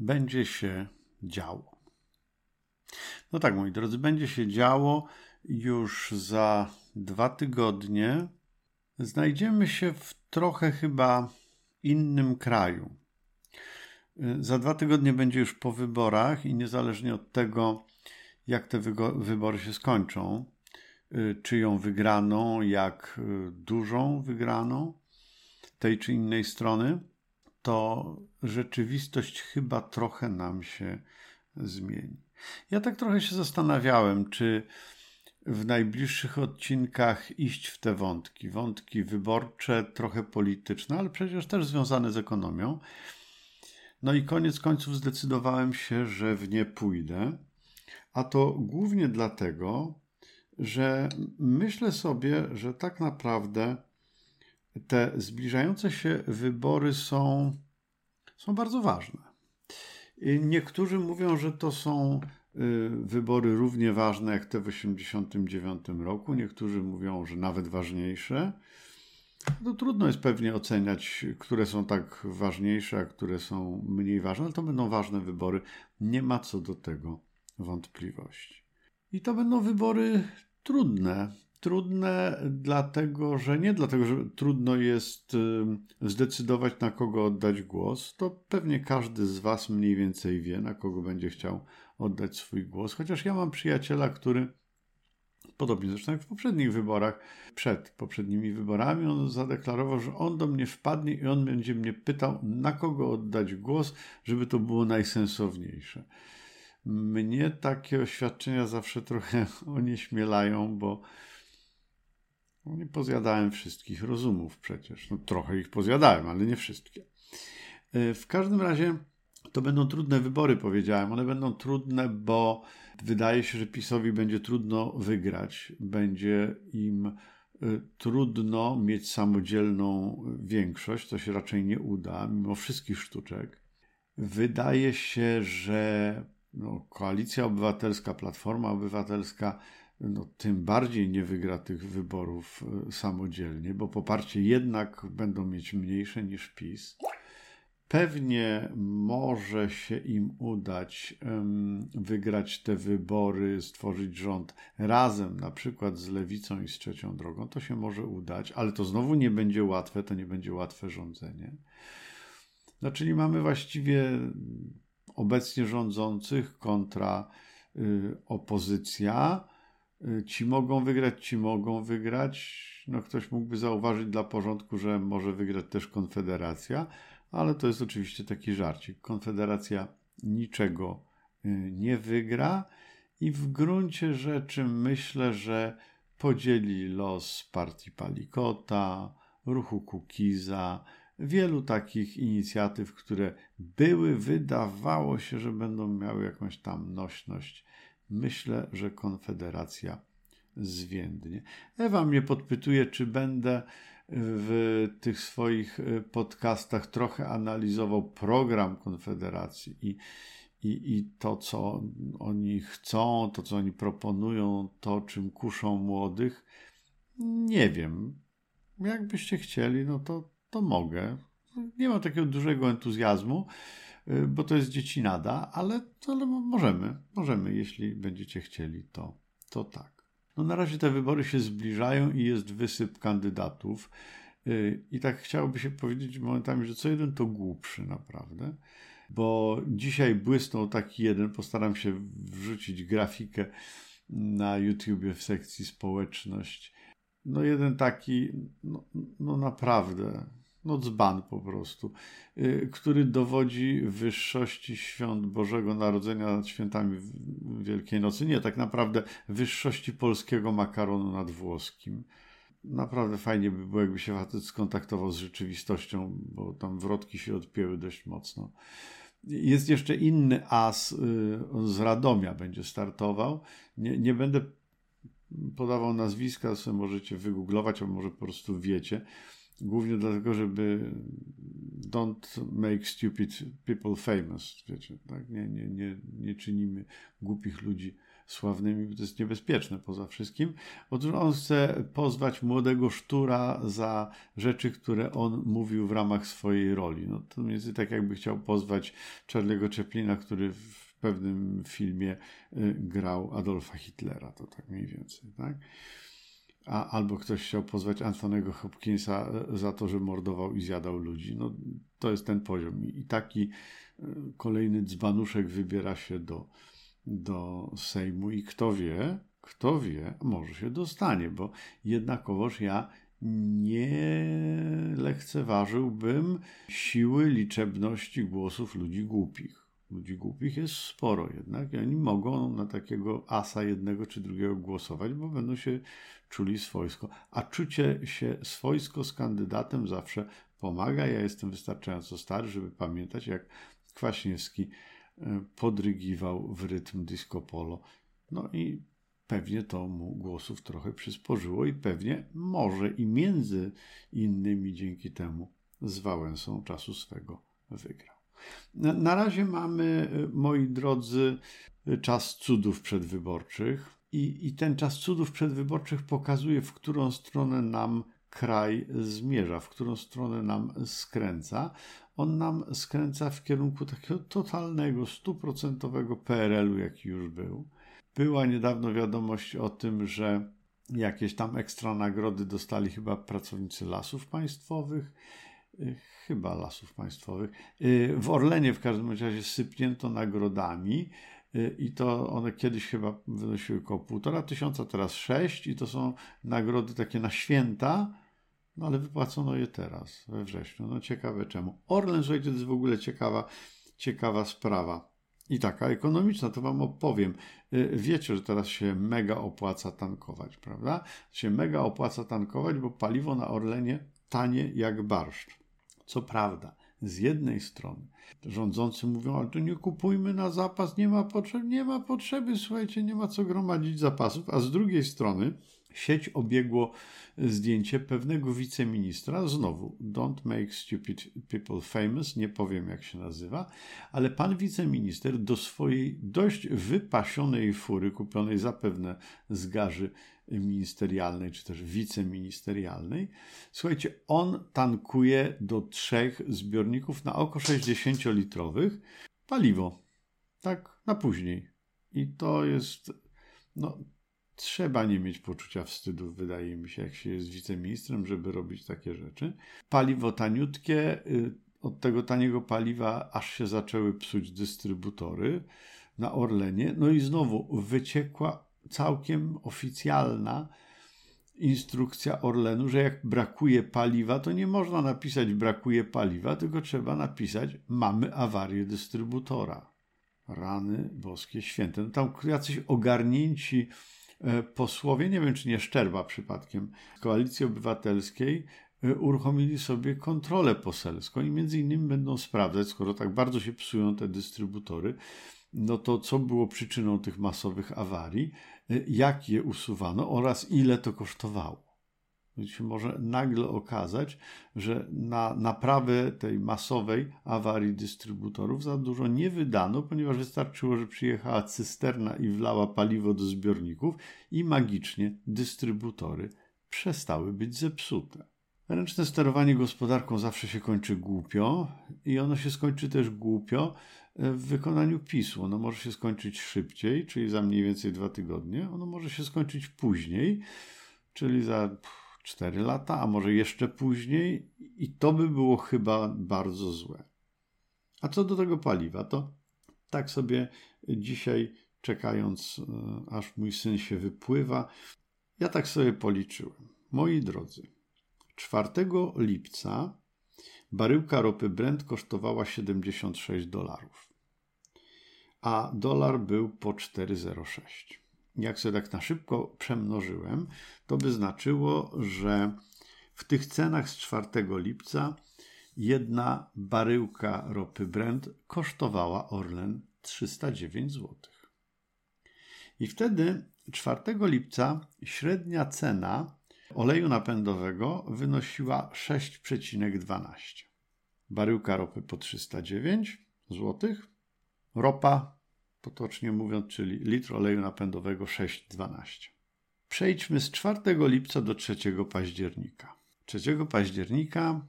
będzie się działo. No tak, moi drodzy, będzie się działo już za dwa tygodnie. Znajdziemy się w trochę chyba innym kraju. Za dwa tygodnie będzie już po wyborach i niezależnie od tego, jak te wybory się skończą, czyją wygraną, jak dużą wygraną tej czy innej strony, to rzeczywistość chyba trochę nam się zmieni. Ja tak trochę się zastanawiałem, czy w najbliższych odcinkach iść w te wątki. Wątki wyborcze, trochę polityczne, ale przecież też związane z ekonomią. No i koniec końców zdecydowałem się, że w nie pójdę. A to głównie dlatego, że myślę sobie, że tak naprawdę te zbliżające się wybory są, są bardzo ważne. Niektórzy mówią, że to są y, wybory równie ważne jak te w 1989 roku. Niektórzy mówią, że nawet ważniejsze. No, trudno jest pewnie oceniać, które są tak ważniejsze, a które są mniej ważne, ale to będą ważne wybory. Nie ma co do tego wątpliwości. I to będą wybory trudne. Trudne dlatego, że nie dlatego, że trudno jest zdecydować, na kogo oddać głos. To pewnie każdy z Was mniej więcej wie, na kogo będzie chciał oddać swój głos. Chociaż ja mam przyjaciela, który podobnie zresztą jak w poprzednich wyborach, przed poprzednimi wyborami, on zadeklarował, że on do mnie wpadnie i on będzie mnie pytał, na kogo oddać głos, żeby to było najsensowniejsze. Mnie takie oświadczenia zawsze trochę onieśmielają, bo nie pozjadałem wszystkich rozumów przecież. No, trochę ich pozjadałem, ale nie wszystkie. E, w każdym razie to będą trudne wybory, powiedziałem. One będą trudne, bo wydaje się, że PiSowi będzie trudno wygrać. Będzie im e, trudno mieć samodzielną większość. To się raczej nie uda, mimo wszystkich sztuczek. Wydaje się, że no, Koalicja Obywatelska, Platforma Obywatelska no, tym bardziej nie wygra tych wyborów e, samodzielnie, bo poparcie jednak będą mieć mniejsze niż PiS. Pewnie może się im udać wygrać te wybory, stworzyć rząd razem, na przykład z lewicą i z trzecią drogą. To się może udać, ale to znowu nie będzie łatwe, to nie będzie łatwe rządzenie. No, czyli mamy właściwie obecnie rządzących kontra y, opozycja ci mogą wygrać, ci mogą wygrać. No ktoś mógłby zauważyć dla porządku, że może wygrać też Konfederacja, ale to jest oczywiście taki żarcik. Konfederacja niczego y, nie wygra i w gruncie rzeczy myślę, że podzieli los partii Palikota, ruchu Kukiza, wielu takich inicjatyw, które były, wydawało się, że będą miały jakąś tam nośność myślę, że Konfederacja zwiędnie. Ewa mnie podpytuje, czy będę w tych swoich e, podcastach trochę analizował program Konfederacji i, i, i to, co oni chcą, to, co oni proponują, to, czym kuszą młodych. Nie wiem. Jakbyście chcieli, no to, to mogę. Nie mam takiego dużego entuzjazmu. Y, bo to jest dziecinada, ale, ale możemy, możemy, jeśli będziecie chcieli, to, to tak. No na razie te wybory się zbliżają i jest wysyp kandydatów. Y, I tak chciałoby się powiedzieć momentami, że co jeden to głupszy naprawdę, bo dzisiaj błysnął taki jeden, postaram się wrzucić grafikę na YouTubie w sekcji społeczność. No jeden taki, no, no naprawdę, no dzban po prostu, y, który dowodzi wyższości świąt Bożego Narodzenia nad świętami Wielkiej Nocy. Nie, tak naprawdę wyższości polskiego makaronu nad włoskim. Naprawdę fajnie by było, jakby się facet skontaktował z rzeczywistością, bo tam wrotki się odpięły dość mocno. Jest jeszcze inny as y, z Radomia będzie startował. Nie, nie będę podawał nazwiska, sobie możecie wygooglować, albo może po prostu wiecie Głównie dlatego, żeby don't make stupid people famous, wiecie, tak? Nie, nie, nie, nie czynimy głupich ludzi sławnymi, bo to jest niebezpieczne poza wszystkim. Otóż on chce pozwać młodego sztura za rzeczy, które on mówił w ramach swojej roli. No to mniej więcej tak jakby chciał pozwać Charlie'ego Chaplina, który w pewnym filmie y, grał Adolfa Hitlera, to tak mniej więcej, tak? A, albo ktoś chciał pozwać Antonego Hopkinsa y, za to, że mordował i zjadał ludzi. No, to jest ten poziom. I taki y, kolejny dzbanuszek wybiera się do, do Sejmu i kto wie, kto wie, może się dostanie, bo jednakowoż ja nie lekceważyłbym siły liczebności głosów ludzi głupich. Ludzi głupich jest sporo jednak i oni mogą na takiego asa jednego czy drugiego głosować, bo będą się czuli swojsko. A czucie się swojsko z kandydatem zawsze pomaga. Ja jestem wystarczająco stary, żeby pamiętać, jak Kwaśniewski e, podrygiwał w rytm disco polo. No i pewnie to mu głosów trochę przysporzyło i pewnie może i między innymi dzięki temu z Wałęsą czasu swego wygrał. Na razie mamy, moi drodzy, czas cudów przedwyborczych i, i ten czas cudów przedwyborczych pokazuje, w którą stronę nam kraj zmierza, w którą stronę nam skręca. On nam skręca w kierunku takiego totalnego, stuprocentowego PRL-u, jaki już był. Była niedawno wiadomość o tym, że jakieś tam ekstra nagrody dostali chyba pracownicy lasów państwowych chyba lasów państwowych. Y, w Orlenie w każdym razie sypnięto nagrodami i to one kiedyś chyba wynosiły około półtora tysiąca, teraz sześć i to są nagrody takie na święta, no ale wypłacono je teraz, we wrześniu. No ciekawe czemu. Orlen, słuchajcie, to jest w ogóle ciekawa, ciekawa sprawa. I taka ekonomiczna, to wam opowiem. Wiecie, że teraz się mega opłaca tankować, prawda? Się mega opłaca tankować, bo paliwo na Orlenie tanie jak barszcz. Co prawda, z jednej strony. Rządzący mówią, ale to nie kupujmy na zapas, nie ma potrzeby, nie ma potrzeby, słuchajcie, nie ma co gromadzić zapasów, a z drugiej strony sieć obiegło zdjęcie pewnego wiceministra, znowu, don't make stupid people famous, nie powiem jak się nazywa, ale pan wiceminister do swojej dość wypasionej fury, kupionej zapewne z garzy ministerialnej, czy też wiceministerialnej. Słuchajcie, on tankuje do trzech zbiorników na oko 60-litrowych paliwo. Tak, na później. I to jest, no, trzeba nie mieć poczucia wstydu, wydaje mi się, jak się jest wiceministrem, żeby robić takie rzeczy. Paliwo taniutkie, y, od tego taniego paliwa aż się zaczęły psuć dystrybutory na Orlenie. No i znowu wyciekła całkiem oficjalna instrukcja Orlenu, że jak brakuje paliwa, to nie można napisać brakuje paliwa, tylko trzeba napisać mamy awarię dystrybutora. Rany boskie święte. No tam jacyś ogarnięci posłowie, nie wiem czy nie Szczerba przypadkiem, z Koalicji Obywatelskiej e, uruchomili sobie kontrolę poselską i między innymi będą sprawdzać, skoro tak bardzo się psują te dystrybutory, no to co było przyczyną tych masowych awarii, y, jak je usuwano oraz ile to kosztowało. Się może nagle okazać, że na naprawę tej masowej awarii dystrybutorów za dużo nie wydano, ponieważ wystarczyło, że przyjechała cysterna i wlała paliwo do zbiorników i magicznie dystrybutory przestały być zepsute. Ręczne sterowanie gospodarką zawsze się kończy głupio i ono się skończy też głupio, w wykonaniu PiSu. Ono może się skończyć szybciej, czyli za mniej więcej dwa tygodnie. Ono może się skończyć później, czyli za cztery lata, a może jeszcze później, i to by było chyba bardzo złe. A co do tego paliwa, to tak sobie dzisiaj, czekając, e, aż mój syn się wypływa, ja tak sobie policzyłem. Moi drodzy, 4 lipca baryłka ropy Brent kosztowała 76 dolarów a dolar był po 4,06. Jak sobie tak na szybko przemnożyłem, to by znaczyło, że w tych cenach z 4 lipca jedna baryłka ropy Brent kosztowała Orlen 309 zł. I wtedy 4 lipca średnia cena oleju napędowego wynosiła 6,12. Baryłka ropy po 309 zł. Ropa, potocznie mówiąc, czyli litr oleju napędowego 6,12. Przejdźmy z 4 lipca do 3 października. 3 października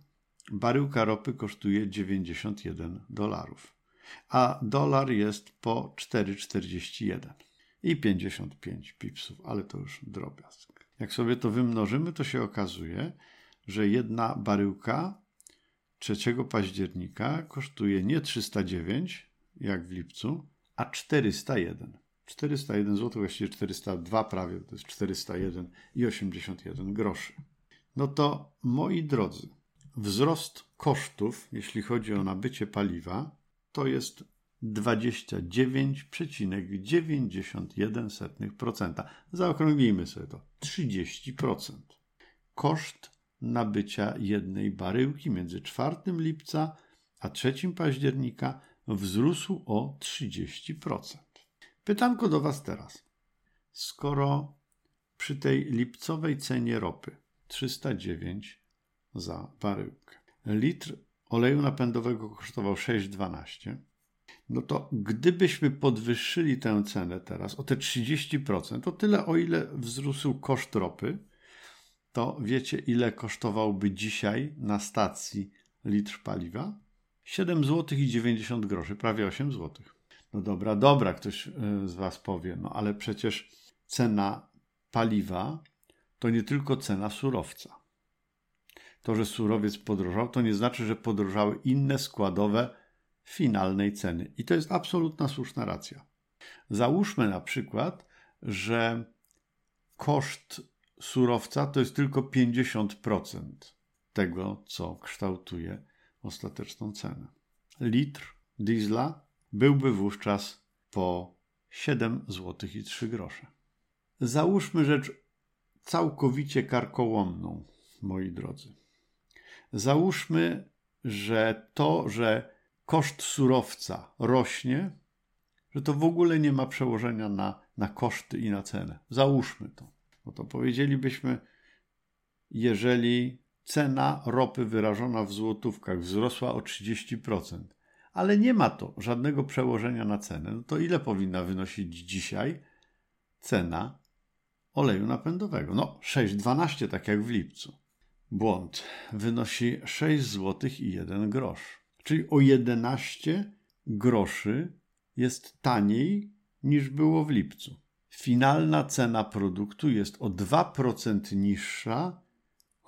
baryłka ropy kosztuje 91 dolarów, a dolar jest po 4,41 i 55 pipsów, ale to już drobiazg. Jak sobie to wymnożymy, to się okazuje, że jedna baryłka 3 października kosztuje nie 309, jak w lipcu, a 401. 401 zł, właściwie 402 prawie, to jest 401 i 81 groszy. No to moi drodzy, wzrost kosztów, jeśli chodzi o nabycie paliwa, to jest 29,91%. Zaokrąglimy sobie to. 30%. Koszt nabycia jednej baryłki między 4 lipca a 3 października wzrósł o 30%. Pytanko do Was teraz. Skoro przy tej lipcowej cenie ropy 309 za baryłkę, litr oleju napędowego kosztował 6,12, no to gdybyśmy podwyższyli tę cenę teraz o te 30%, to tyle o ile wzrósł koszt ropy, to wiecie ile kosztowałby dzisiaj na stacji litr paliwa? 7 zł i 90 groszy, prawie 8 zł. No dobra, dobra, ktoś e, z Was powie, no ale przecież cena paliwa to nie tylko cena surowca. To, że surowiec podrożał, to nie znaczy, że podrożały inne składowe finalnej ceny. I to jest absolutna słuszna racja. Załóżmy na przykład, że koszt surowca to jest tylko 50% tego, co kształtuje ostateczną cenę. Litr diesla byłby wówczas po 7 zł i 3 grosze. Załóżmy rzecz całkowicie karkołomną, moi drodzy. Załóżmy, że to, że koszt surowca rośnie, że to w ogóle nie ma przełożenia na, na koszty i na cenę. Załóżmy to. No to powiedzielibyśmy, jeżeli cena ropy wyrażona w złotówkach wzrosła o 30%, ale nie ma to żadnego przełożenia na cenę, no to ile powinna wynosić dzisiaj cena oleju napędowego? No 6,12, tak jak w lipcu. Błąd. Wynosi 6 zł i 1 grosz. Czyli o 11 groszy jest taniej niż było w lipcu. Finalna cena produktu jest o 2% niższa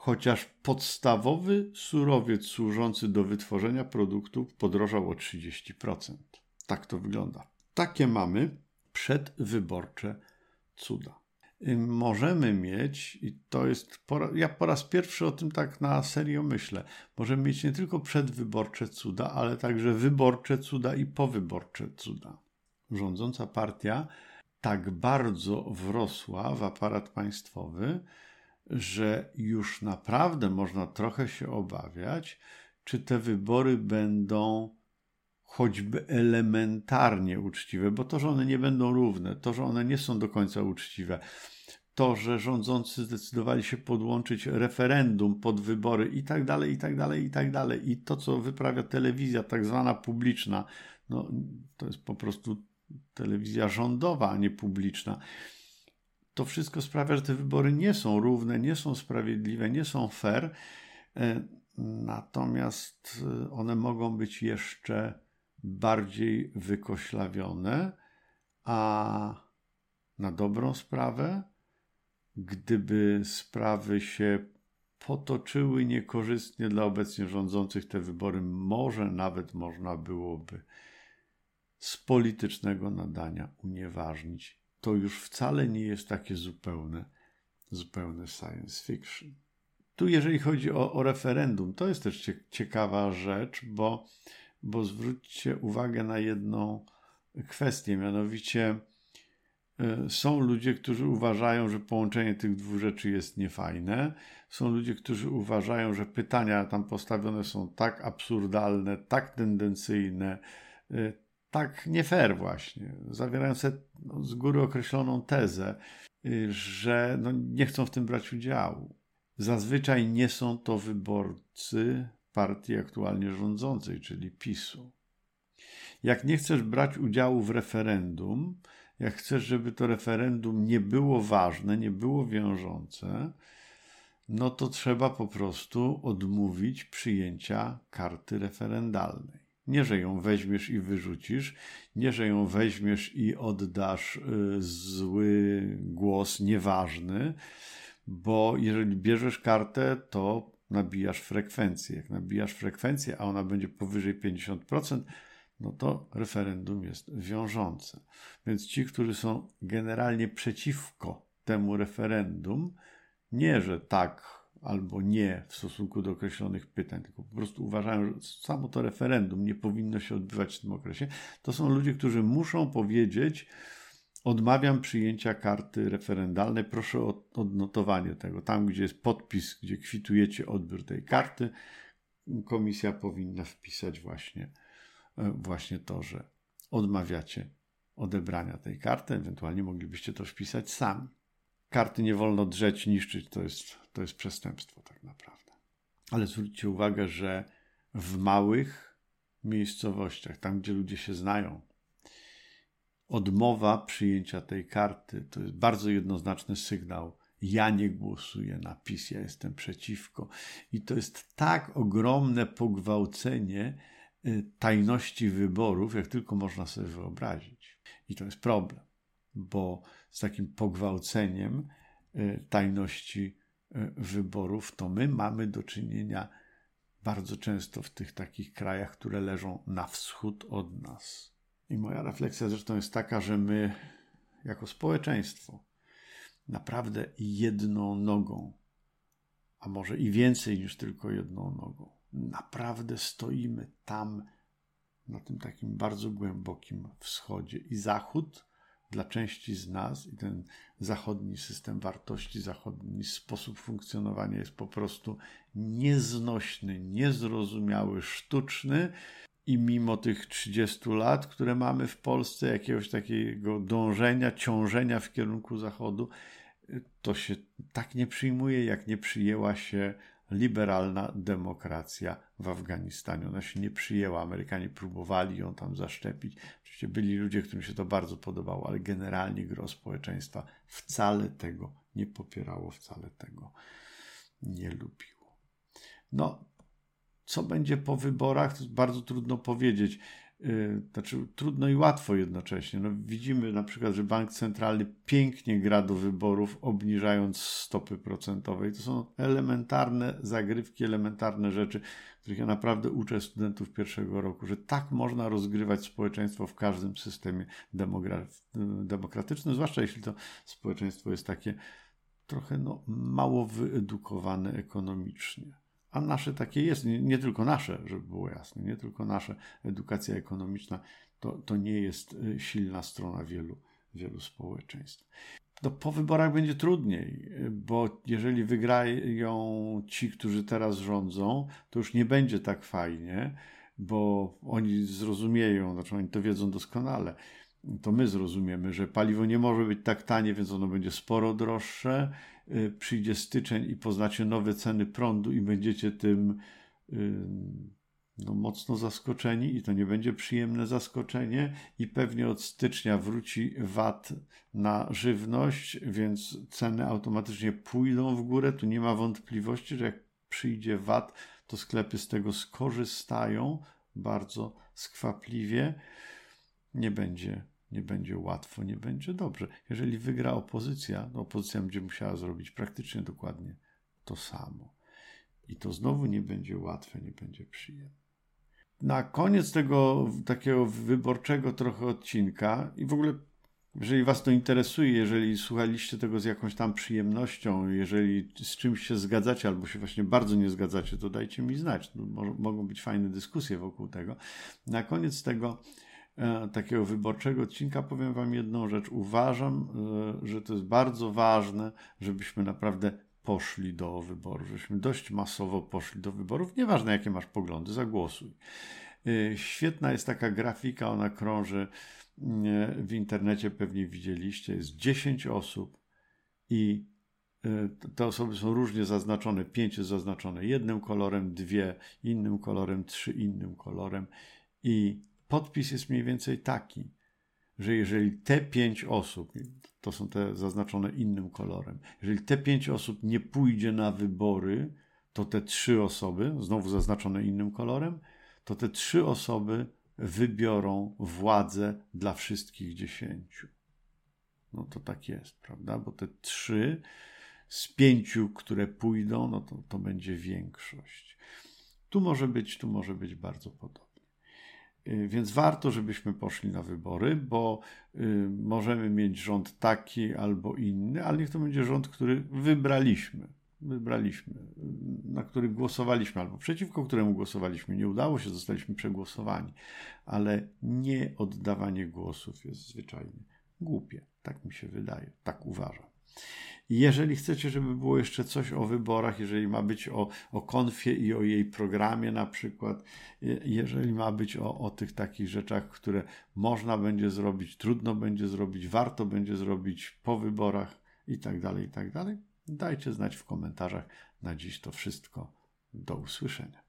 chociaż podstawowy surowiec służący do wytworzenia produktu podrożał o 30%. Tak to wygląda. Takie mamy przedwyborcze cuda. Możemy mieć, i to jest, po, ja po raz pierwszy o tym tak na serio myślę, możemy mieć nie tylko przedwyborcze cuda, ale także wyborcze cuda i powyborcze cuda. Rządząca partia tak bardzo wrosła w aparat państwowy, że już naprawdę można trochę się obawiać, czy te wybory będą choćby elementarnie uczciwe, bo to, że one nie będą równe, to, że one nie są do końca uczciwe, to, że rządzący zdecydowali się podłączyć referendum pod wybory i tak dalej, i tak dalej, i tak dalej. I to, co wyprawia telewizja, tak zwana publiczna, no, to jest po prostu telewizja rządowa, a nie publiczna to wszystko sprawia, że te wybory nie są równe, nie są sprawiedliwe, nie są fair. E, natomiast e, one mogą być jeszcze bardziej wykoślawione, a na dobrą sprawę, gdyby sprawy się potoczyły niekorzystnie dla obecnie rządzących, te wybory może nawet można byłoby z politycznego nadania unieważnić to już wcale nie jest takie zupełne, zupełne science fiction. Tu, jeżeli chodzi o, o referendum, to jest też ciekawa rzecz, bo, bo zwróćcie uwagę na jedną kwestię, mianowicie y, są ludzie, którzy uważają, że połączenie tych dwóch rzeczy jest niefajne. Są ludzie, którzy uważają, że pytania tam postawione są tak absurdalne, tak tendencyjne, y, tak nie fair właśnie, zawierające no, z góry określoną tezę, y, że no, nie chcą w tym brać udziału. Zazwyczaj nie są to wyborcy partii aktualnie rządzącej, czyli PiSu. Jak nie chcesz brać udziału w referendum, jak chcesz, żeby to referendum nie było ważne, nie było wiążące, no to trzeba po prostu odmówić przyjęcia karty referendalnej. Nie, że ją weźmiesz i wyrzucisz, nie, że ją weźmiesz i oddasz y, zły głos, nieważny, bo jeżeli bierzesz kartę, to nabijasz frekwencję. Jak nabijasz frekwencję, a ona będzie powyżej 50%, no to referendum jest wiążące. Więc ci, którzy są generalnie przeciwko temu referendum, nie, że tak albo nie w stosunku do określonych pytań, tylko po prostu uważają, że samo to referendum nie powinno się odbywać w tym okresie, to są ludzie, którzy muszą powiedzieć, odmawiam przyjęcia karty referendalnej, proszę o odnotowanie tego. Tam, gdzie jest podpis, gdzie kwitujecie odbiór tej karty, komisja powinna wpisać właśnie, e, właśnie to, że odmawiacie odebrania tej karty, ewentualnie moglibyście to wpisać sami karty nie wolno drzeć, niszczyć, to jest, to jest przestępstwo tak naprawdę. Ale zwróćcie uwagę, że w małych miejscowościach, tam gdzie ludzie się znają, odmowa przyjęcia tej karty to jest bardzo jednoznaczny sygnał. Ja nie głosuję na PiS, ja jestem przeciwko. I to jest tak ogromne pogwałcenie y, tajności wyborów, jak tylko można sobie wyobrazić. I to jest problem, bo z takim pogwałceniem y, tajności y, wyborów, to my mamy do czynienia bardzo często w tych takich krajach, które leżą na wschód od nas. I moja refleksja zresztą jest taka, że my jako społeczeństwo naprawdę jedną nogą, a może i więcej niż tylko jedną nogą, naprawdę stoimy tam na tym takim bardzo głębokim wschodzie. I Zachód dla części z nas i ten zachodni system wartości, zachodni sposób funkcjonowania jest po prostu nieznośny, niezrozumiały, sztuczny. I mimo tych 30 lat, które mamy w Polsce, jakiegoś takiego dążenia, ciążenia w kierunku Zachodu, to się tak nie przyjmuje, jak nie przyjęła się liberalna demokracja w Afganistanie. Ona się nie przyjęła. Amerykanie próbowali ją tam zaszczepić. Oczywiście byli ludzie, którym się to bardzo podobało, ale generalnie gro społeczeństwa wcale tego nie popierało, wcale tego nie lubiło. No, co będzie po wyborach, to jest bardzo trudno powiedzieć. Y, znaczy trudno i łatwo jednocześnie. No, widzimy na przykład, że bank centralny pięknie gra do wyborów, obniżając stopy procentowe. I to są elementarne zagrywki, elementarne rzeczy, których ja naprawdę uczę studentów pierwszego roku, że tak można rozgrywać społeczeństwo w każdym systemie demokratycznym, zwłaszcza jeśli to społeczeństwo jest takie trochę no, mało wyedukowane ekonomicznie a nasze takie jest, nie, nie, tylko nasze, żeby było jasne, nie tylko nasza edukacja ekonomiczna, to, to nie jest y, silna strona wielu, wielu społeczeństw. No, po wyborach będzie trudniej, bo jeżeli wygrają ci, którzy teraz rządzą, to już nie będzie tak fajnie, bo oni zrozumieją, znaczy oni to wiedzą doskonale, to my zrozumiemy, że paliwo nie może być tak tanie, więc ono będzie sporo droższe. Y, przyjdzie styczeń i poznacie nowe ceny prądu i będziecie tym y, no, mocno zaskoczeni i to nie będzie przyjemne zaskoczenie i pewnie od stycznia wróci VAT na żywność, więc ceny automatycznie pójdą w górę. Tu nie ma wątpliwości, że jak przyjdzie VAT, to sklepy z tego skorzystają bardzo skwapliwie. Nie będzie nie będzie łatwo, nie będzie dobrze. Jeżeli wygra opozycja, to opozycja będzie musiała zrobić praktycznie dokładnie to samo. I to znowu nie będzie łatwe, nie będzie przyjemne. Na koniec tego takiego wyborczego trochę odcinka i w ogóle jeżeli Was to interesuje, jeżeli słuchaliście tego z jakąś tam przyjemnością, jeżeli z czymś się zgadzacie albo się właśnie bardzo nie zgadzacie, to dajcie mi znać. Mogą być fajne dyskusje wokół tego. Na koniec tego takiego wyborczego odcinka powiem Wam jedną rzecz. Uważam, e, że to jest bardzo ważne, żebyśmy naprawdę poszli do wyborów, żebyśmy dość masowo poszli do wyborów. Nieważne, jakie masz poglądy, zagłosuj. E, świetna jest taka grafika, ona krąży w internecie, pewnie widzieliście. Jest 10 osób i te osoby są różnie zaznaczone. Pięć jest zaznaczone jednym kolorem, dwie innym kolorem, trzy innym kolorem. I podpis jest mniej więcej taki, że jeżeli te pięć osób, to są te zaznaczone innym kolorem, jeżeli te pięć osób nie pójdzie na wybory, to te trzy osoby, znowu zaznaczone innym kolorem, to te trzy osoby wybiorą władzę dla wszystkich dziesięciu. No to tak jest, prawda? Bo te trzy z pięciu, które pójdą, no to, to będzie większość. Tu może być, tu może być bardzo podobnie. Y, więc warto, żebyśmy poszli na wybory, bo y, możemy mieć rząd taki albo inny, ale niech to będzie rząd, który wybraliśmy. Wybraliśmy, na który głosowaliśmy, albo przeciwko któremu głosowaliśmy. Nie udało się, zostaliśmy przegłosowani, ale nie oddawanie głosów jest zwyczajnie głupie. Tak mi się wydaje, tak uważam. Jeżeli chcecie, żeby było jeszcze coś o wyborach, jeżeli ma być o, o konfie i o jej programie na przykład, jeżeli ma być o, o tych takich rzeczach, które można będzie zrobić, trudno będzie zrobić, warto będzie zrobić po wyborach i tak dalej, i tak dalej, dajcie znać w komentarzach. Na dziś to wszystko. Do usłyszenia.